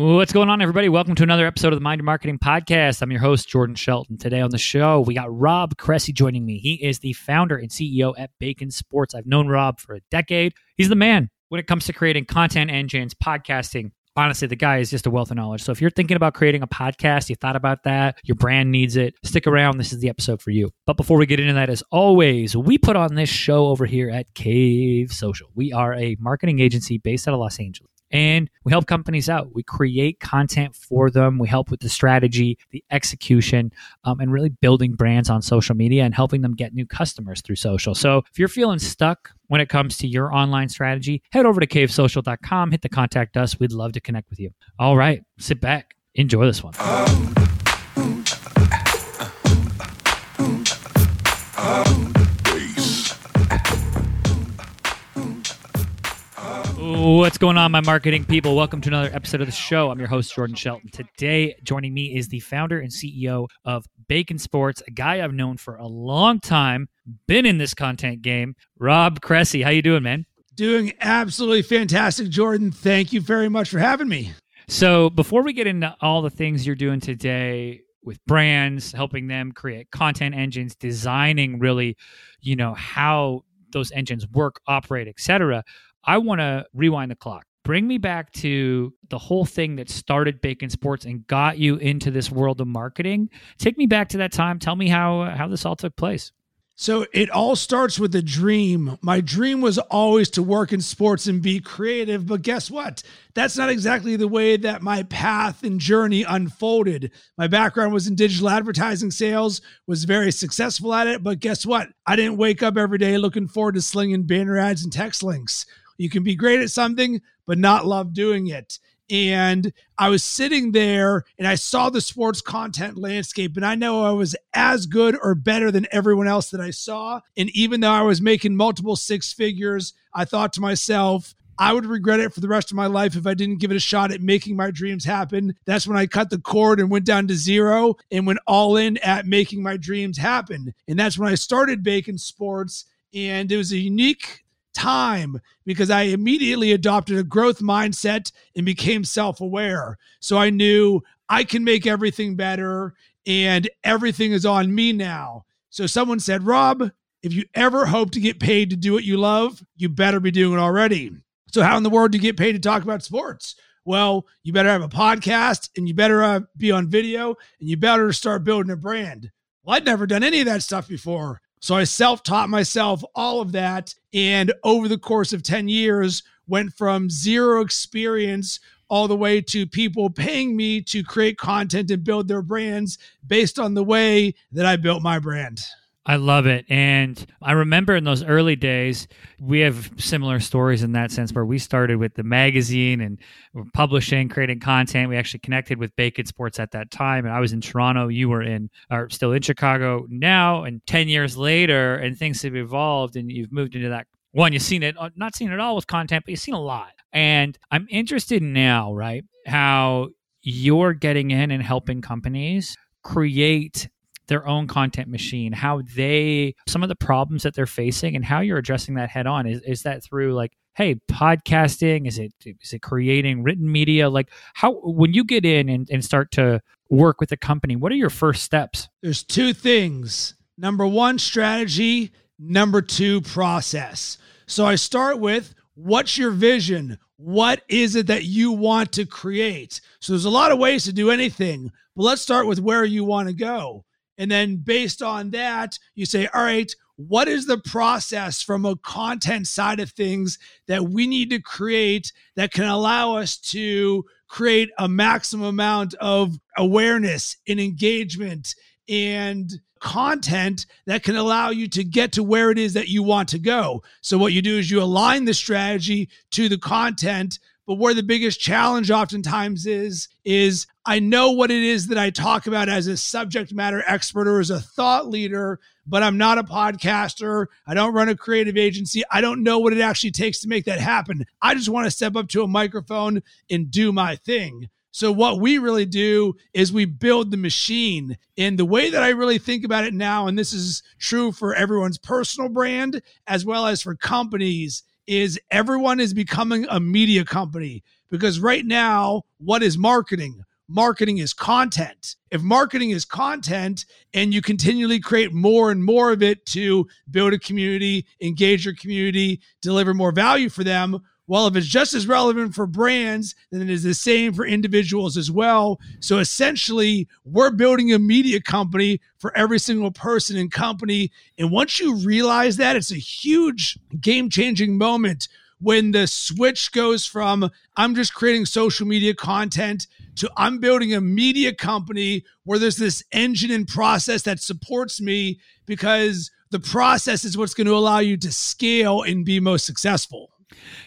What's going on, everybody? Welcome to another episode of the Mind Your Marketing Podcast. I'm your host, Jordan Shelton. Today on the show, we got Rob Cressy joining me. He is the founder and CEO at Bacon Sports. I've known Rob for a decade. He's the man when it comes to creating content engines, podcasting. Honestly, the guy is just a wealth of knowledge. So if you're thinking about creating a podcast, you thought about that, your brand needs it, stick around. This is the episode for you. But before we get into that, as always, we put on this show over here at Cave Social. We are a marketing agency based out of Los Angeles and we help companies out. We create content for them. We help with the strategy, the execution, um, and really building brands on social media and helping them get new customers through social. So if you're feeling stuck when it comes to your online strategy, head over to cavesocial.com, hit the contact us. We'd love to connect with you. All right, sit back, enjoy this one. What's going on, my marketing people? Welcome to another episode of the show. I'm your host, Jordan Shelton. Today, joining me is the founder and CEO of Bacon Sports, a guy I've known for a long time, been in this content game. Rob Cressy, how you doing, man? Doing absolutely fantastic, Jordan. Thank you very much for having me. So, before we get into all the things you're doing today with brands, helping them create content engines, designing really, you know, how those engines work, operate, etc. I want to rewind the clock. Bring me back to the whole thing that started Bacon Sports and got you into this world of marketing. Take me back to that time. Tell me how how this all took place. So it all starts with a dream. My dream was always to work in sports and be creative, but guess what? That's not exactly the way that my path and journey unfolded. My background was in digital advertising sales, was very successful at it, but guess what? I didn't wake up every day looking forward to slinging banner ads and text links. You can be great at something, but not love doing it. And I was sitting there and I saw the sports content landscape, and I know I was as good or better than everyone else that I saw. And even though I was making multiple six figures, I thought to myself, I would regret it for the rest of my life if I didn't give it a shot at making my dreams happen. That's when I cut the cord and went down to zero and went all in at making my dreams happen. And that's when I started Bacon Sports. And it was a unique time because I immediately adopted a growth mindset and became self aware. So I knew I can make everything better and everything is on me now. So someone said, Rob, if you ever hope to get paid to do what you love, you better be doing it already. So, how in the world do you get paid to talk about sports? Well, you better have a podcast and you better uh, be on video and you better start building a brand. Well, I'd never done any of that stuff before. So I self taught myself all of that. And over the course of 10 years, went from zero experience all the way to people paying me to create content and build their brands based on the way that I built my brand. I love it. And I remember in those early days, we have similar stories in that sense where we started with the magazine and publishing, creating content. We actually connected with Bacon Sports at that time. And I was in Toronto. You were in, or still in Chicago now. And 10 years later, and things have evolved and you've moved into that. One, you've seen it, uh, not seen it all with content, but you've seen a lot. And I'm interested now, right? How you're getting in and helping companies create their own content machine, how they, some of the problems that they're facing and how you're addressing that head on. Is, is that through like, hey, podcasting? Is it, is it creating written media? Like how, when you get in and, and start to work with a company, what are your first steps? There's two things. Number one, strategy. Number two, process. So I start with what's your vision? What is it that you want to create? So there's a lot of ways to do anything, but let's start with where you want to go. And then based on that, you say, all right, what is the process from a content side of things that we need to create that can allow us to create a maximum amount of awareness and engagement and content that can allow you to get to where it is that you want to go. So, what you do is you align the strategy to the content but where the biggest challenge oftentimes is, is I know what it is that I talk about as a subject matter expert or as a thought leader, but I'm not a podcaster. I don't run a creative agency. I don't know what it actually takes to make that happen. I just want to step up to a microphone and do my thing. So, what we really do is we build the machine. And the way that I really think about it now, and this is true for everyone's personal brand as well as for companies, is everyone is becoming a media company Because right now, what is marketing? Marketing is content. If marketing is content and you continually create more and more of it to build a community, engage your community, deliver more value for them, well, if it's just as relevant for brands, then it is the same for individuals as well. So essentially, we're building a media company for every single person and company. And once you realize that, it's a huge game changing moment when the switch goes from I'm just creating social media content to I'm building a media company where there's this engine and process that supports me because the process is what's going to allow you to scale and be most successful.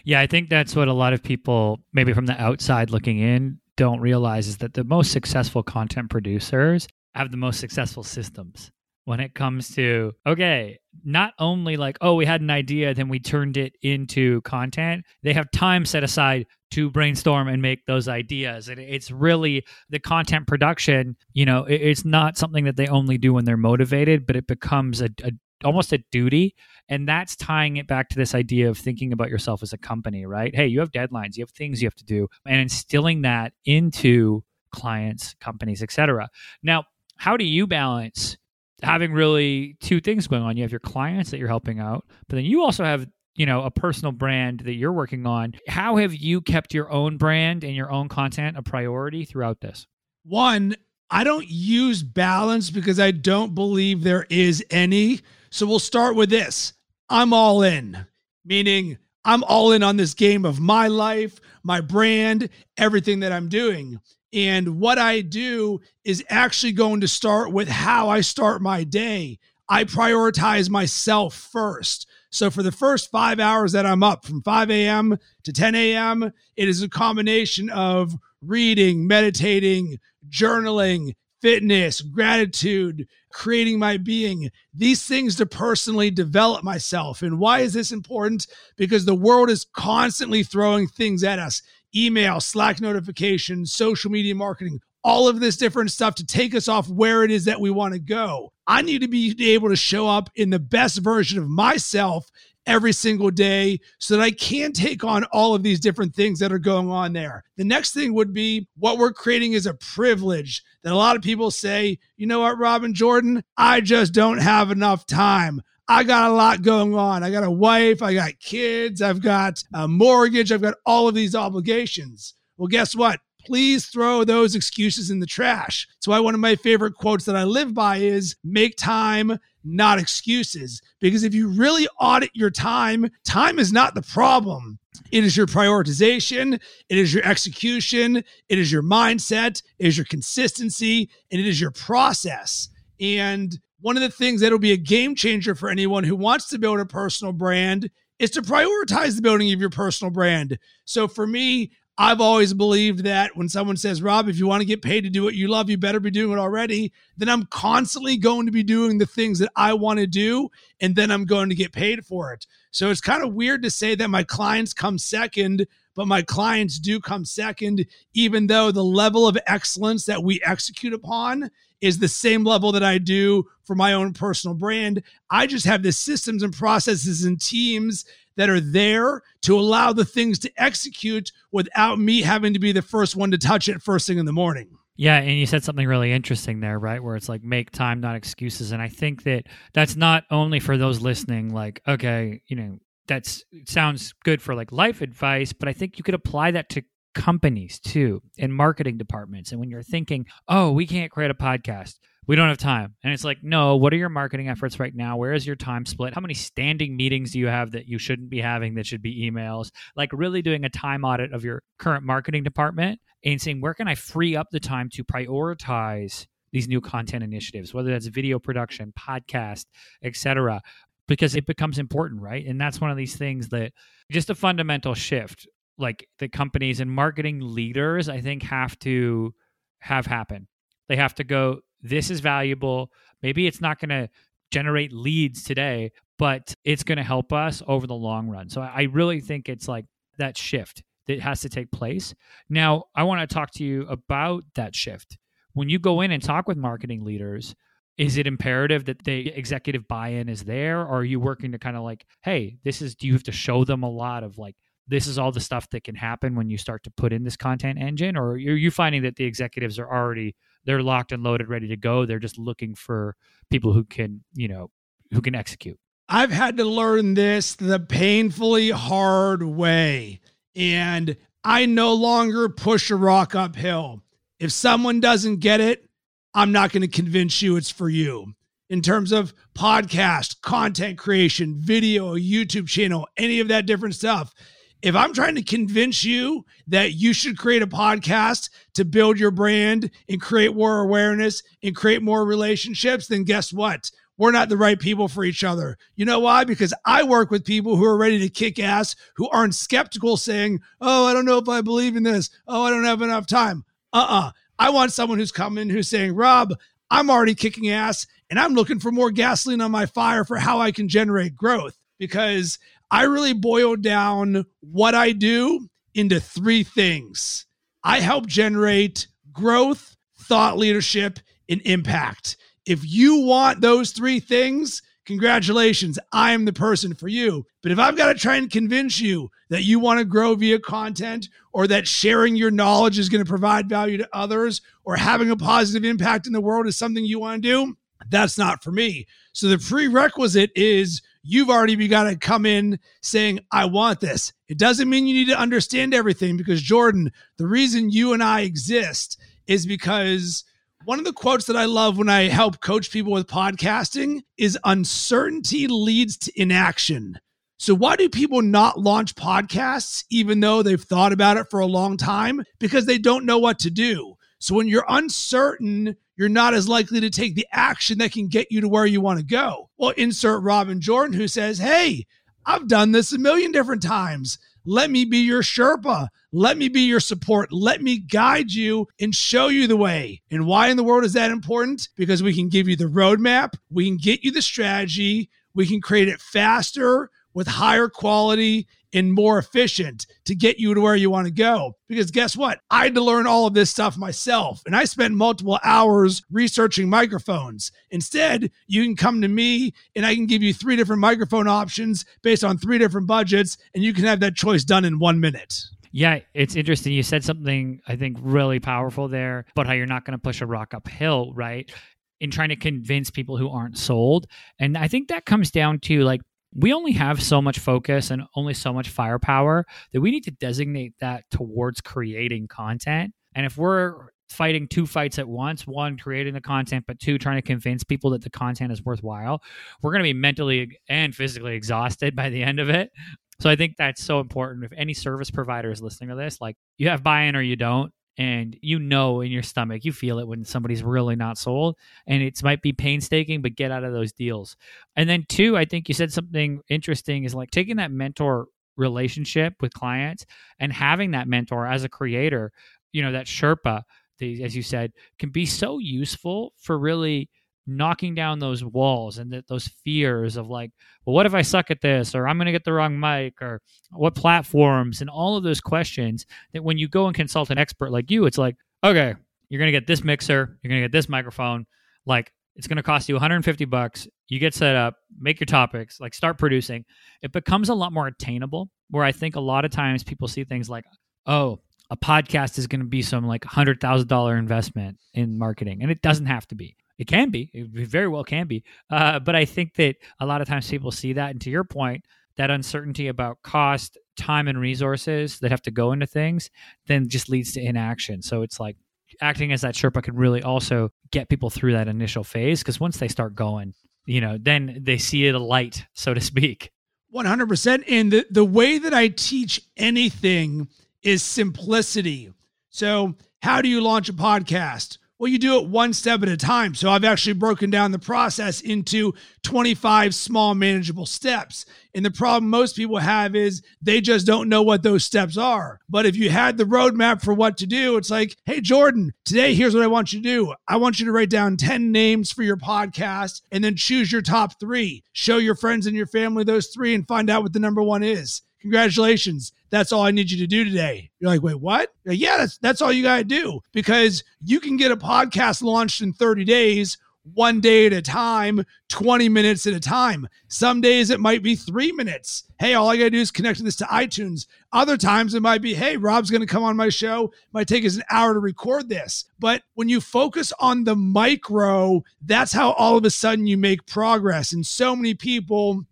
Yeah, I think that's what a lot of people, maybe from the outside looking in, don't realize is that the most successful content producers have the most successful systems when it comes to, okay, not only like, oh, we had an idea, then we turned it into content, they have time set aside to brainstorm and make those ideas. And it's really the content production, you know, it's not something that they only do when they're motivated, but it becomes a, a almost a duty and that's tying it back to this idea of thinking about yourself as a company right? Hey you have deadlines you have things you have to do and instilling that into clients companies etc now how do you balance having really two things going on? You have your clients that you're helping out but then you also have you know a personal brand that you're working on. How have you kept your own brand and your own content a priority throughout this? One I don't use balance because I don't believe there is any. So we'll start with this I'm all in, meaning I'm all in on this game of my life, my brand, everything that I'm doing. And what I do is actually going to start with how I start my day. I prioritize myself first. So for the first five hours that I'm up from 5 a.m. to 10 a.m., it is a combination of reading, meditating, journaling, fitness, gratitude, creating my being, these things to personally develop myself. And why is this important? Because the world is constantly throwing things at us email, Slack notifications, social media marketing, all of this different stuff to take us off where it is that we want to go. I need to be able to show up in the best version of myself every single day so that I can take on all of these different things that are going on there. The next thing would be what we're creating is a privilege that a lot of people say, you know what, Rob and Jordan, I just don't have enough time. I got a lot going on. I got a wife, I got kids, I've got a mortgage, I've got all of these obligations. Well, guess what? Please throw those excuses in the trash. That's why one of my favorite quotes that I live by is make time, not excuses. Because if you really audit your time, time is not the problem. It is your prioritization, it is your execution, it is your mindset, it is your consistency, and it is your process. And one of the things that will be a game changer for anyone who wants to build a personal brand is to prioritize the building of your personal brand. So for me, I've always believed that when someone says, Rob, if you want to get paid to do what you love, you better be doing it already. Then I'm constantly going to be doing the things that I want to do, and then I'm going to get paid for it. So it's kind of weird to say that my clients come second, but my clients do come second, even though the level of excellence that we execute upon is the same level that I do for my own personal brand. I just have the systems and processes and teams that are there to allow the things to execute without me having to be the first one to touch it first thing in the morning. Yeah, and you said something really interesting there, right? Where it's like make time, not excuses. And I think that that's not only for those listening, like, okay, you know, that's sounds good for like life advice, but I think you could apply that to companies too and marketing departments. And when you're thinking, oh, we can't create a podcast, we don't have time. And it's like, no, what are your marketing efforts right now? Where is your time split? How many standing meetings do you have that you shouldn't be having that should be emails? Like, really doing a time audit of your current marketing department and saying, where can I free up the time to prioritize these new content initiatives, whether that's video production, podcast, etc., because it becomes important, right? And that's one of these things that just a fundamental shift, like the companies and marketing leaders, I think, have to have happen. They have to go, this is valuable. Maybe it's not going to generate leads today, but it's going to help us over the long run. So I really think it's like that shift that has to take place. Now, I want to talk to you about that shift. When you go in and talk with marketing leaders, is it imperative that the executive buy-in is there or are you working to kind of like hey this is do you have to show them a lot of like this is all the stuff that can happen when you start to put in this content engine or are you finding that the executives are already they're locked and loaded ready to go. They're just looking for people who can you know who can execute. I've had to learn this the painfully hard way and i no longer push a rock uphill. If someone doesn't get it i'm not going to convince you it's for you. In terms of podcast content creation video youtube channel any of that different stuff if I'm trying to convince you that you should create a podcast to build your brand and create more awareness and create more relationships, then guess what? We're not the right people for each other. You know why? Because I work with people who are ready to kick ass, who aren't skeptical, saying, Oh, I don't know if I believe in this. Oh, I don't have enough time. Uh uh-uh. uh I want someone who's coming who's saying, Rob, I'm already kicking ass and I'm looking for more gasoline on my fire for how I can generate growth because I really boil down what I do into three things. I help generate growth, thought leadership, and impact. If you want those three things, congratulations, I am the person for you. But if I've got to try and convince you that you want to grow via content or that sharing your knowledge is going to provide value to others or having a positive impact in the world is something you want to do, that's not for me. So the prerequisite is you've already begun to come in saying, I want this. It doesn't mean you need to understand everything because, Jordan, the reason you and I exist is because one of the quotes that I love when I help coach people with podcasting is uncertainty leads to inaction. So, why do people not launch podcasts even though they've thought about it for a long time? Because they don't know what to do. So, when you're uncertain, you're not as likely to take the action that can get you to where you want to go. Well, insert Rob and Jordan, who says, Hey, I've done this a million different times. Let me be your Sherpa. Let me be your support. Let me guide you and show you the way. And why in the world is that important? Because we can give you the roadmap, we can get you the strategy, we can create it faster with higher quality and more efficient to get you to where you want to go. Because guess what? I had to learn all of this stuff myself, and I spent multiple hours researching microphones. Instead, you can come to me and I can give you three different microphone options based on three different budgets, and you can have that choice done in one minute. Yeah, it's interesting. You said something I think really powerful there, but how you're not going to push a rock uphill, right? In trying to convince people who aren't sold. And I think that comes down to like we only have so much focus and only so much firepower that we need to designate that towards creating content. And if we're fighting two fights at once one creating the content but two trying to convince people that the content is worthwhile we're going to be mentally and physically exhausted by the end of it so i think that's so important if any service provider is listening to this like you have buy-in or you don't and you know in your stomach you feel it when somebody's really not sold and it might be painstaking but get out of those deals. And then two i think you said something interesting is like taking that mentor relationship with clients and having that mentor as a creator you know that sherpa the, as you said can be so useful for really knocking down those walls and that those fears of like well what if i suck at this or i'm going to get the wrong mic or what platforms and all of those questions that when you go and consult an expert like you it's like okay you're going to get this mixer you're going to get this microphone like it's going to cost you 150 bucks you get set up make your topics like start producing. It becomes a lot more attainable where i think a lot of times people see things like oh a podcast is going to be some like $100000 investment in marketing and it doesn't have to be it can be. It very well can be. Uh, but I think that a lot of times people see that. And to your point, that uncertainty about cost, time, and resources that have to go into things then just leads to inaction. So it's like acting as that Sherpa can really also get people through that initial phase because once they start going, you know, then they see it a light, so to speak. 100%. And the, the way that I teach anything is simplicity. So, how do you launch a podcast? Well, you do it one step at a time. So I've actually broken down the process into 25 small, manageable steps. And the problem most people have is they just don't know what those steps are. But if you had the roadmap for what to do, it's like, hey, Jordan, today here's what I want you to do. I want you to write down 10 names for your podcast and then choose your top three. Show your friends and your family those three and find out what the number one is. Congratulations. That's all I need you to do today. You're like, wait, what? Like, yeah, that's that's all you gotta do because you can get a podcast launched in 30 days one day at a time, 20 minutes at a time. Some days it might be three minutes. Hey, all I got to do is connect this to iTunes. Other times it might be, hey, Rob's going to come on my show. It might take us an hour to record this. But when you focus on the micro, that's how all of a sudden you make progress. And so many people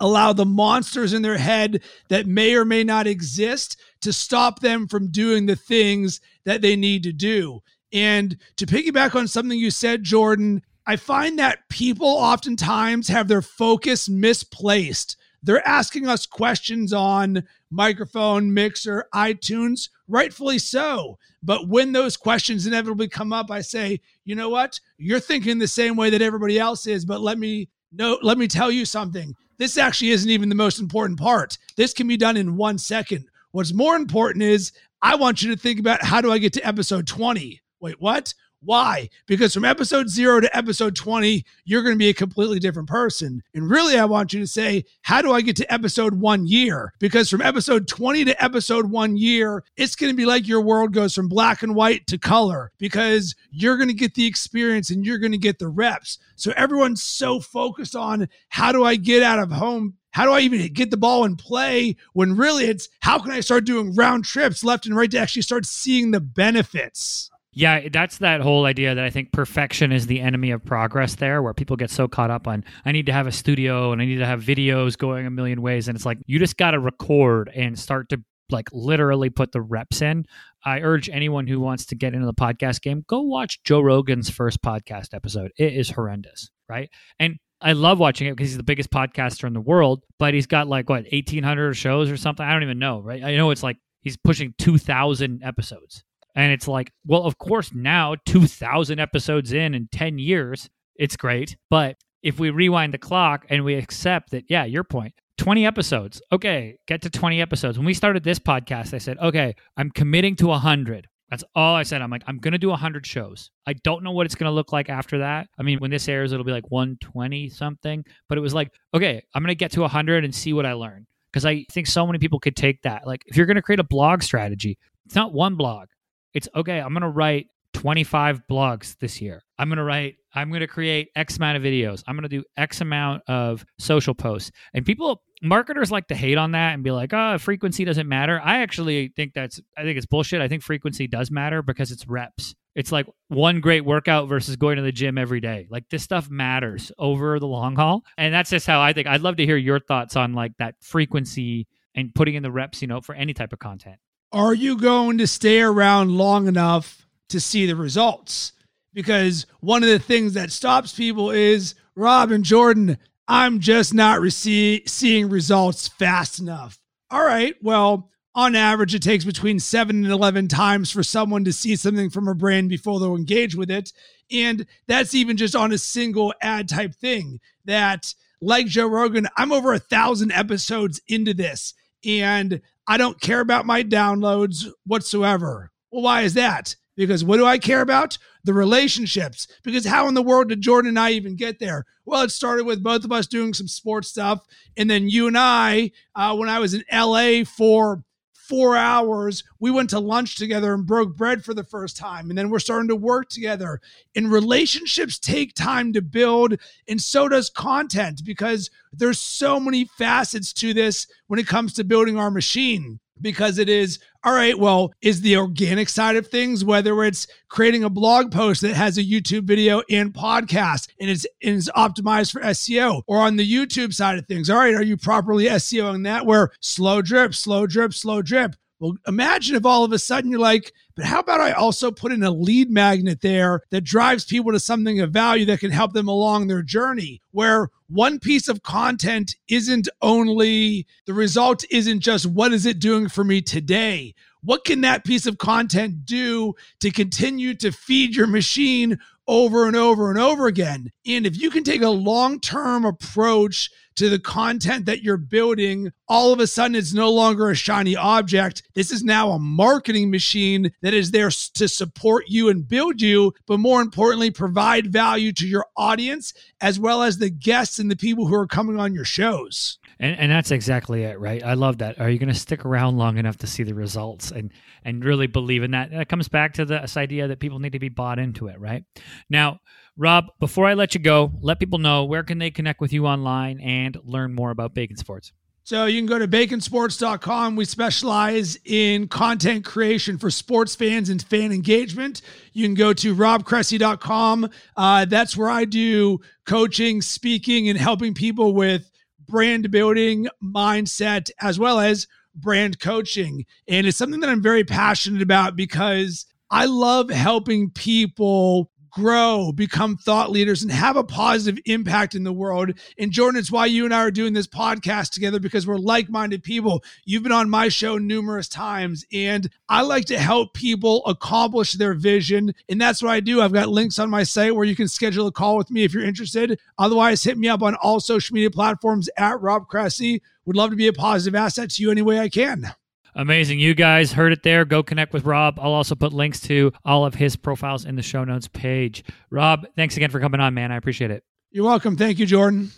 allow the monsters in their head that may or may not exist to stop them from doing the things that they need to do. And to piggyback on something you said, Jordan, I find that people oftentimes have their focus misplaced. They're asking us questions on microphone, mixer, iTunes, rightfully so. But when those questions inevitably come up, I say, you know what? You're thinking the same way that everybody else is, but let me no, let me tell you something. This actually isn't even the most important part. This can be done in one second. What's more important is I want you to think about how do I get to episode 20? Wait, what? Why? Because from episode zero to episode 20, you're going to be a completely different person. And really, I want you to say, How do I get to episode one year? Because from episode 20 to episode one year, it's going to be like your world goes from black and white to color because you're going to get the experience and you're going to get the reps. So everyone's so focused on how do I get out of home how do I even get the ball and play when really it's how can I start doing round trips left and right to actually start seeing the benefits? Yeah, that's that whole idea that I think perfection is the enemy of progress there, where people get so caught up on, I need to have a studio and I need to have videos going a million ways. And it's like, you just got to record and start to like literally put the reps in. I urge anyone who wants to get into the podcast game, go watch Joe Rogan's first podcast episode. It is horrendous, right? And I love watching it because he's the biggest podcaster in the world, but he's got like what, 1800 shows or something? I don't even know, right? I know it's like he's pushing 2000 episodes and it's like, well, of course, now 2,000 episodes in in 10 years, it's great. But if we rewind the clock and we accept that, yeah, your point, 20 episodes. Okay, get to 20 episodes. When we started this podcast, I said, okay, I'm committing to 100. That's all I said. I'm like, I'm going to do 100 shows. I don't know what it's going to look like after that. I mean, when this airs, it'll be like 120 something. But it was like, okay, I'm going to get to 100 and see what I learn. Because I think so many people could take that. Like, if you're going to create a blog strategy, it's not one blog, it's okay, I'm going to write 25 blogs this year. I'm going to write, I'm going to create X amount of videos. I'm going to do X amount of social posts. And people, marketers like to hate on that and be like, oh, frequency doesn't matter. I actually think that's, I think it's bullshit. I think frequency does matter because it's reps. It's like one great workout versus going to the gym every day. Like this stuff matters over the long haul. And that's just how I think. I'd love to hear your thoughts on like that frequency and putting in the reps, you know, for any type of content. Are you going to stay around long enough to see the results? Because one of the things that stops people is Rob and Jordan, I'm just not rece- seeing results fast enough. All right, well, on average, it takes between seven and 11 times for someone to see something from a brand before they'll engage with it. And that's even just on a single ad type thing. That, like Joe Rogan, I'm over a thousand episodes into this. And I don't care about my downloads whatsoever. Well, why is that? Because what do I care about? The relationships. Because how in the world did Jordan and I even get there? Well, it started with both of us doing some sports stuff. And then you and I, uh, when I was in LA for four hours. We went to lunch together and broke bread for the first time. And then we're starting to work together. And relationships take time to build, and so does content because there's so many facets to this when it comes to building our machine because it is all right well is the organic side of things whether it's creating a blog post that has a youtube video and podcast and it's, and it's optimized for seo or on the youtube side of things. All right are you properly seoing that where slow drip slow drip slow drip well, imagine if all of a sudden you're like, but how about I also put in a lead magnet there that drives people to something of value that can help them along their journey? Where one piece of content isn't only the result, isn't just what is it doing for me today? What can that piece of content do to continue to feed your machine over and over and over again? And if you can take a long term approach to the content that you're building all of a sudden it's no longer a shiny object. This is now a marketing machine that is there to support you and build you, but more importantly, provide value to your audience as well as the guests and the people who are coming on your shows. And, and that's exactly it, right? I love that. Are you going to stick around long enough to see the results and and really believe in that? That comes back to this idea that people need to be bought into it, right? Now, Rob, before I let you go, let people know where can they connect with you online and learn more about Bacon Sports. So you can go to baconsports.com. We specialize in content creation for sports fans and fan engagement. You can go to robcressy.com. Uh, that's where I do coaching, speaking, and helping people with brand building mindset as well as brand coaching. And it's something that I'm very passionate about because I love helping people grow, become thought leaders, and have a positive impact in the world. And Jordan, it's why you and I are doing this podcast together because we're like minded people. You've been on my show numerous times, and I like to help people accomplish their vision. And that's what I do. I've got links on my site where you can schedule a call with me if you're interested. Otherwise, hit me up on all social media platforms at Rob Cressy. Would love to be a positive asset to you any way I can. Amazing. You guys heard it there. Go connect with Rob. I'll also put links to all of his profiles in the show notes page. Rob, thanks again for coming on, man. I appreciate it. You're welcome. Thank you, Jordan.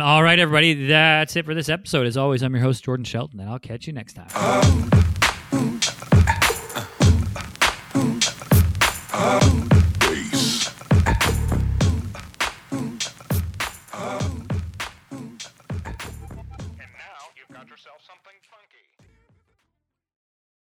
All right, everybody. That's it for this episode. As always, I'm your host, Jordan Shelton, and I'll catch you next time. something funky.